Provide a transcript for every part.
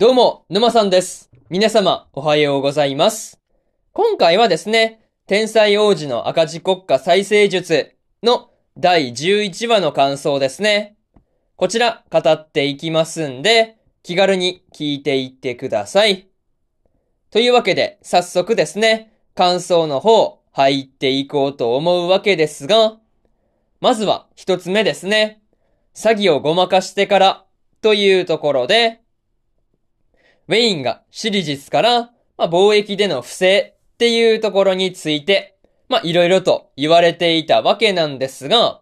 どうも、沼さんです。皆様、おはようございます。今回はですね、天才王子の赤字国家再生術の第11話の感想ですね。こちら、語っていきますんで、気軽に聞いていってください。というわけで、早速ですね、感想の方、入っていこうと思うわけですが、まずは一つ目ですね。詐欺をごまかしてからというところで、ウェインがシリジスから、まあ、貿易での不正っていうところについて、まあ、いろいろと言われていたわけなんですが、ま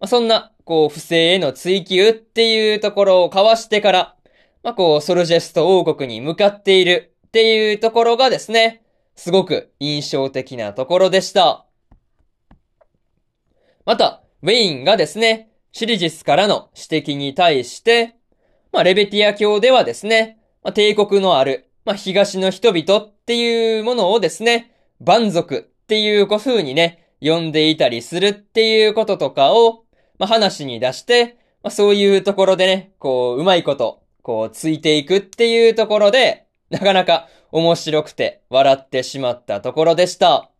あ、そんな、こう、不正への追求っていうところを交わしてから、まあ、こう、ソルジェスト王国に向かっているっていうところがですね、すごく印象的なところでした。また、ウェインがですね、シリジスからの指摘に対して、まあ、レベティア教ではですね、まあ、帝国のある、まあ、東の人々っていうものをですね、蛮族っていう風にね、呼んでいたりするっていうこととかを、まあ、話に出して、まあ、そういうところでね、こう、うまいこと、こう、ついていくっていうところで、なかなか面白くて笑ってしまったところでした。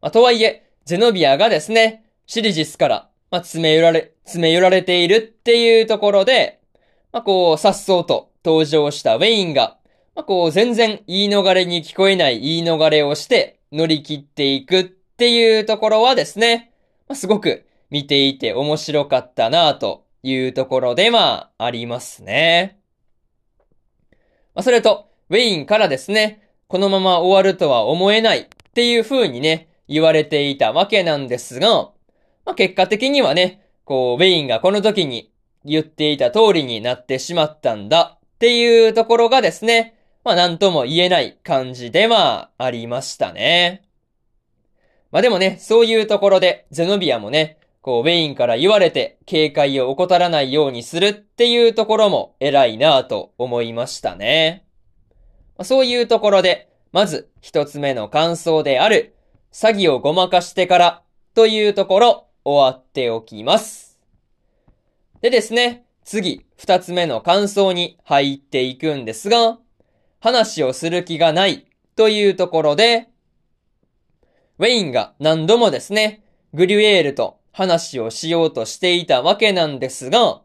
まあ、とはいえ、ゼノビアがですね、シリジスから、まあ、詰め寄られ、詰め寄られているっていうところで、まあ、こう、さっそうと登場したウェインが、まあ、こう、全然言い逃れに聞こえない言い逃れをして乗り切っていくっていうところはですね、まあ、すごく見ていて面白かったなというところでまあ、ありますね。まあ、それと、ウェインからですね、このまま終わるとは思えないっていう風にね、言われていたわけなんですが、まあ、結果的にはね、こう、ウェインがこの時に言っていた通りになってしまったんだっていうところがですね、まあなんとも言えない感じではありましたね。まあでもね、そういうところでゼノビアもね、こうウェインから言われて警戒を怠らないようにするっていうところも偉いなぁと思いましたね。まあ、そういうところで、まず一つ目の感想である、詐欺をごまかしてからというところ終わっておきます。でですね、次、二つ目の感想に入っていくんですが、話をする気がないというところで、ウェインが何度もですね、グリュエールと話をしようとしていたわけなんですが、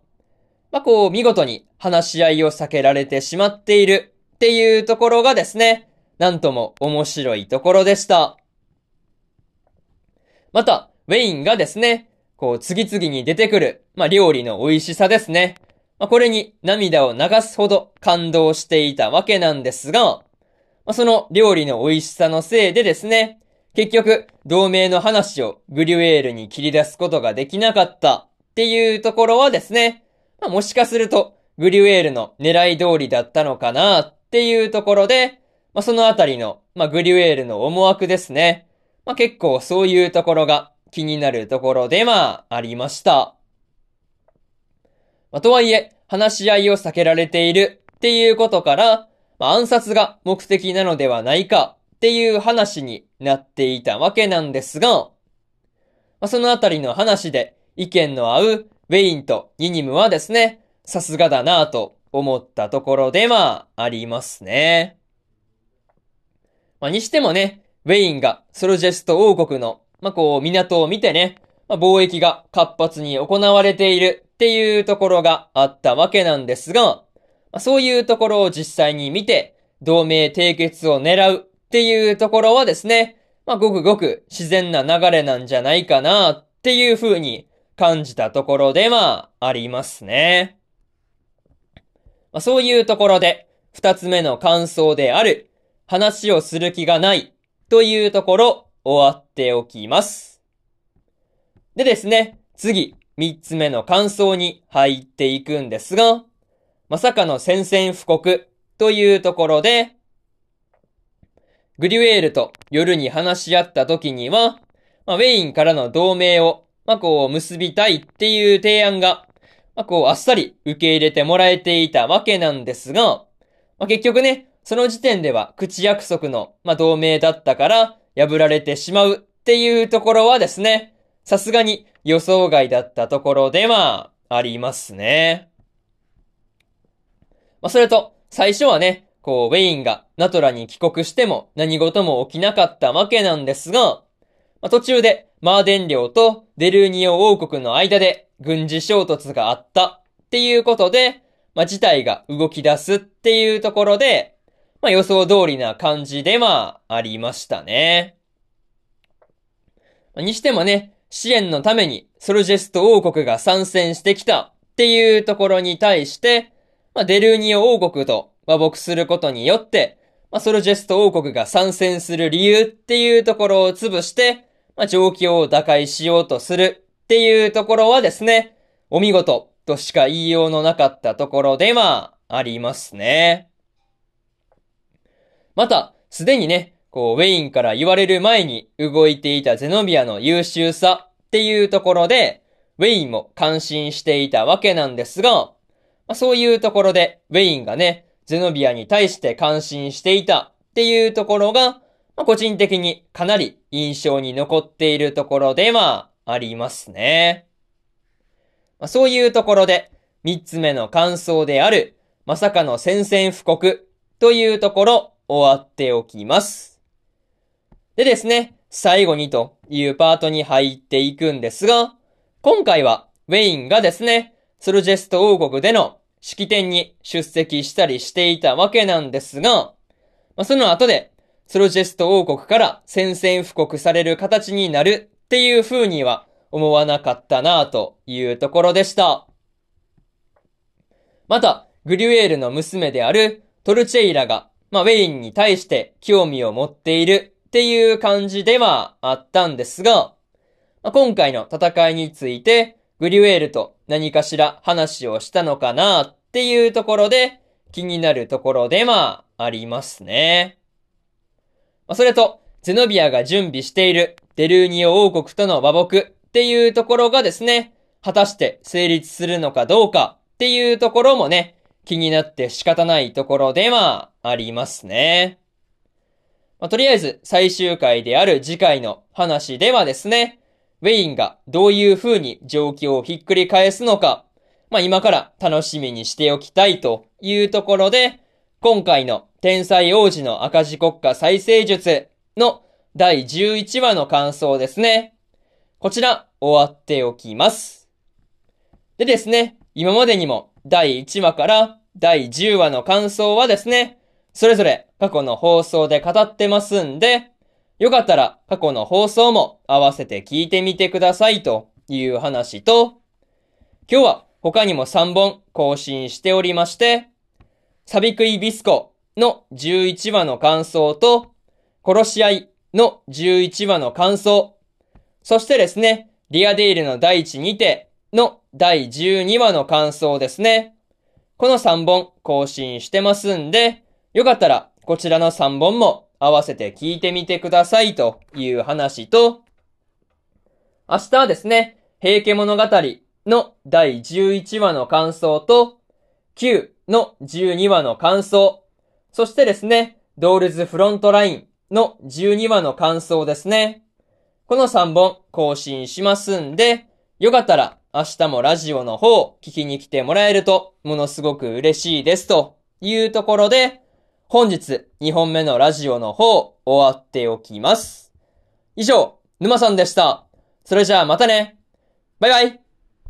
まあ、こう、見事に話し合いを避けられてしまっているっていうところがですね、なんとも面白いところでした。また、ウェインがですね、こう、次々に出てくる、まあ、料理の美味しさですね。まあ、これに涙を流すほど感動していたわけなんですが、まあ、その料理の美味しさのせいでですね、結局、同盟の話をグリュエールに切り出すことができなかったっていうところはですね、まあ、もしかすると、グリュエールの狙い通りだったのかなっていうところで、まあ、そのあたりの、まあ、グリュエールの思惑ですね。まあ、結構そういうところが気になるところでまあ、ありました。まあ、とはいえ、話し合いを避けられているっていうことから、まあ、暗殺が目的なのではないかっていう話になっていたわけなんですが、まあ、そのあたりの話で意見の合うウェインとニニムはですね、さすがだなぁと思ったところでまあ、ありますね。まあ、にしてもね、ウェインがソルジェスト王国の、まあ、こう、港を見てね、まあ、貿易が活発に行われているっていうところがあったわけなんですが、そういうところを実際に見て、同盟締結を狙うっていうところはですね、まあ、ごくごく自然な流れなんじゃないかなっていう風に感じたところでまあ、ありますね。まあ、そういうところで、二つ目の感想である、話をする気がないというところ、終わっておきます。でですね、次、三つ目の感想に入っていくんですが、まさかの宣戦布告というところで、グリュエールと夜に話し合った時には、まあ、ウェインからの同盟を、まあ、こう結びたいっていう提案が、まあ、こうあっさり受け入れてもらえていたわけなんですが、まあ、結局ね、その時点では口約束の、まあ、同盟だったから破られてしまうっていうところはですね、さすがに予想外だったところではありますね。まあ、それと、最初はね、こう、ウェインがナトラに帰国しても何事も起きなかったわけなんですが、まあ、途中でマーデン領とデルーニオ王国の間で軍事衝突があったっていうことで、まあ、事態が動き出すっていうところで、まあ、予想通りな感じでまあ、ありましたね。にしてもね、支援のためにソルジェスト王国が参戦してきたっていうところに対して、まあ、デルーニオ王国と和睦することによって、まあ、ソルジェスト王国が参戦する理由っていうところを潰して、まあ、状況を打開しようとするっていうところはですね、お見事としか言いようのなかったところではありますね。また、すでにね、こう、ウェインから言われる前に動いていたゼノビアの優秀さっていうところで、ウェインも感心していたわけなんですが、まあ、そういうところで、ウェインがね、ゼノビアに対して感心していたっていうところが、まあ、個人的にかなり印象に残っているところではありますね。まあ、そういうところで、三つ目の感想である、まさかの宣戦布告というところ、終わっておきます。でですね、最後にというパートに入っていくんですが、今回は、ウェインがですね、ソルジェスト王国での式典に出席したりしていたわけなんですが、まあ、その後で、ソルジェスト王国から宣戦布告される形になるっていう風には思わなかったなぁというところでした。また、グリュエールの娘であるトルチェイラが、まあ、ウェインに対して興味を持っているっていう感じではあったんですが、まあ、今回の戦いについて、グリュエールと何かしら話をしたのかなっていうところで、気になるところでまあ、ありますね。まあ、それと、ゼノビアが準備しているデルーニオ王国との和睦っていうところがですね、果たして成立するのかどうかっていうところもね、気になって仕方ないところではありますね。まあ、とりあえず最終回である次回の話ではですね、ウェインがどういう風に状況をひっくり返すのか、まあ今から楽しみにしておきたいというところで、今回の天才王子の赤字国家再生術の第11話の感想ですね。こちら、終わっておきます。でですね、今までにも第1話から第10話の感想はですね、それぞれ過去の放送で語ってますんで、よかったら過去の放送も合わせて聞いてみてくださいという話と、今日は他にも3本更新しておりまして、サビクイビスコの11話の感想と、殺し合いの11話の感想。そしてですね、リアデイルの第一にての第12話の感想ですね。この3本更新してますんで、よかったらこちらの3本も合わせて聞いてみてくださいという話と、明日はですね、平家物語の第11話の感想と、9の12話の感想、そしてですね、ドールズフロントラインの12話の感想ですね。この3本更新しますんで、よかったら明日もラジオの方聞きに来てもらえるとものすごく嬉しいですというところで、本日2本目のラジオの方終わっておきます。以上、沼さんでした。それじゃあまたね。バイバイ。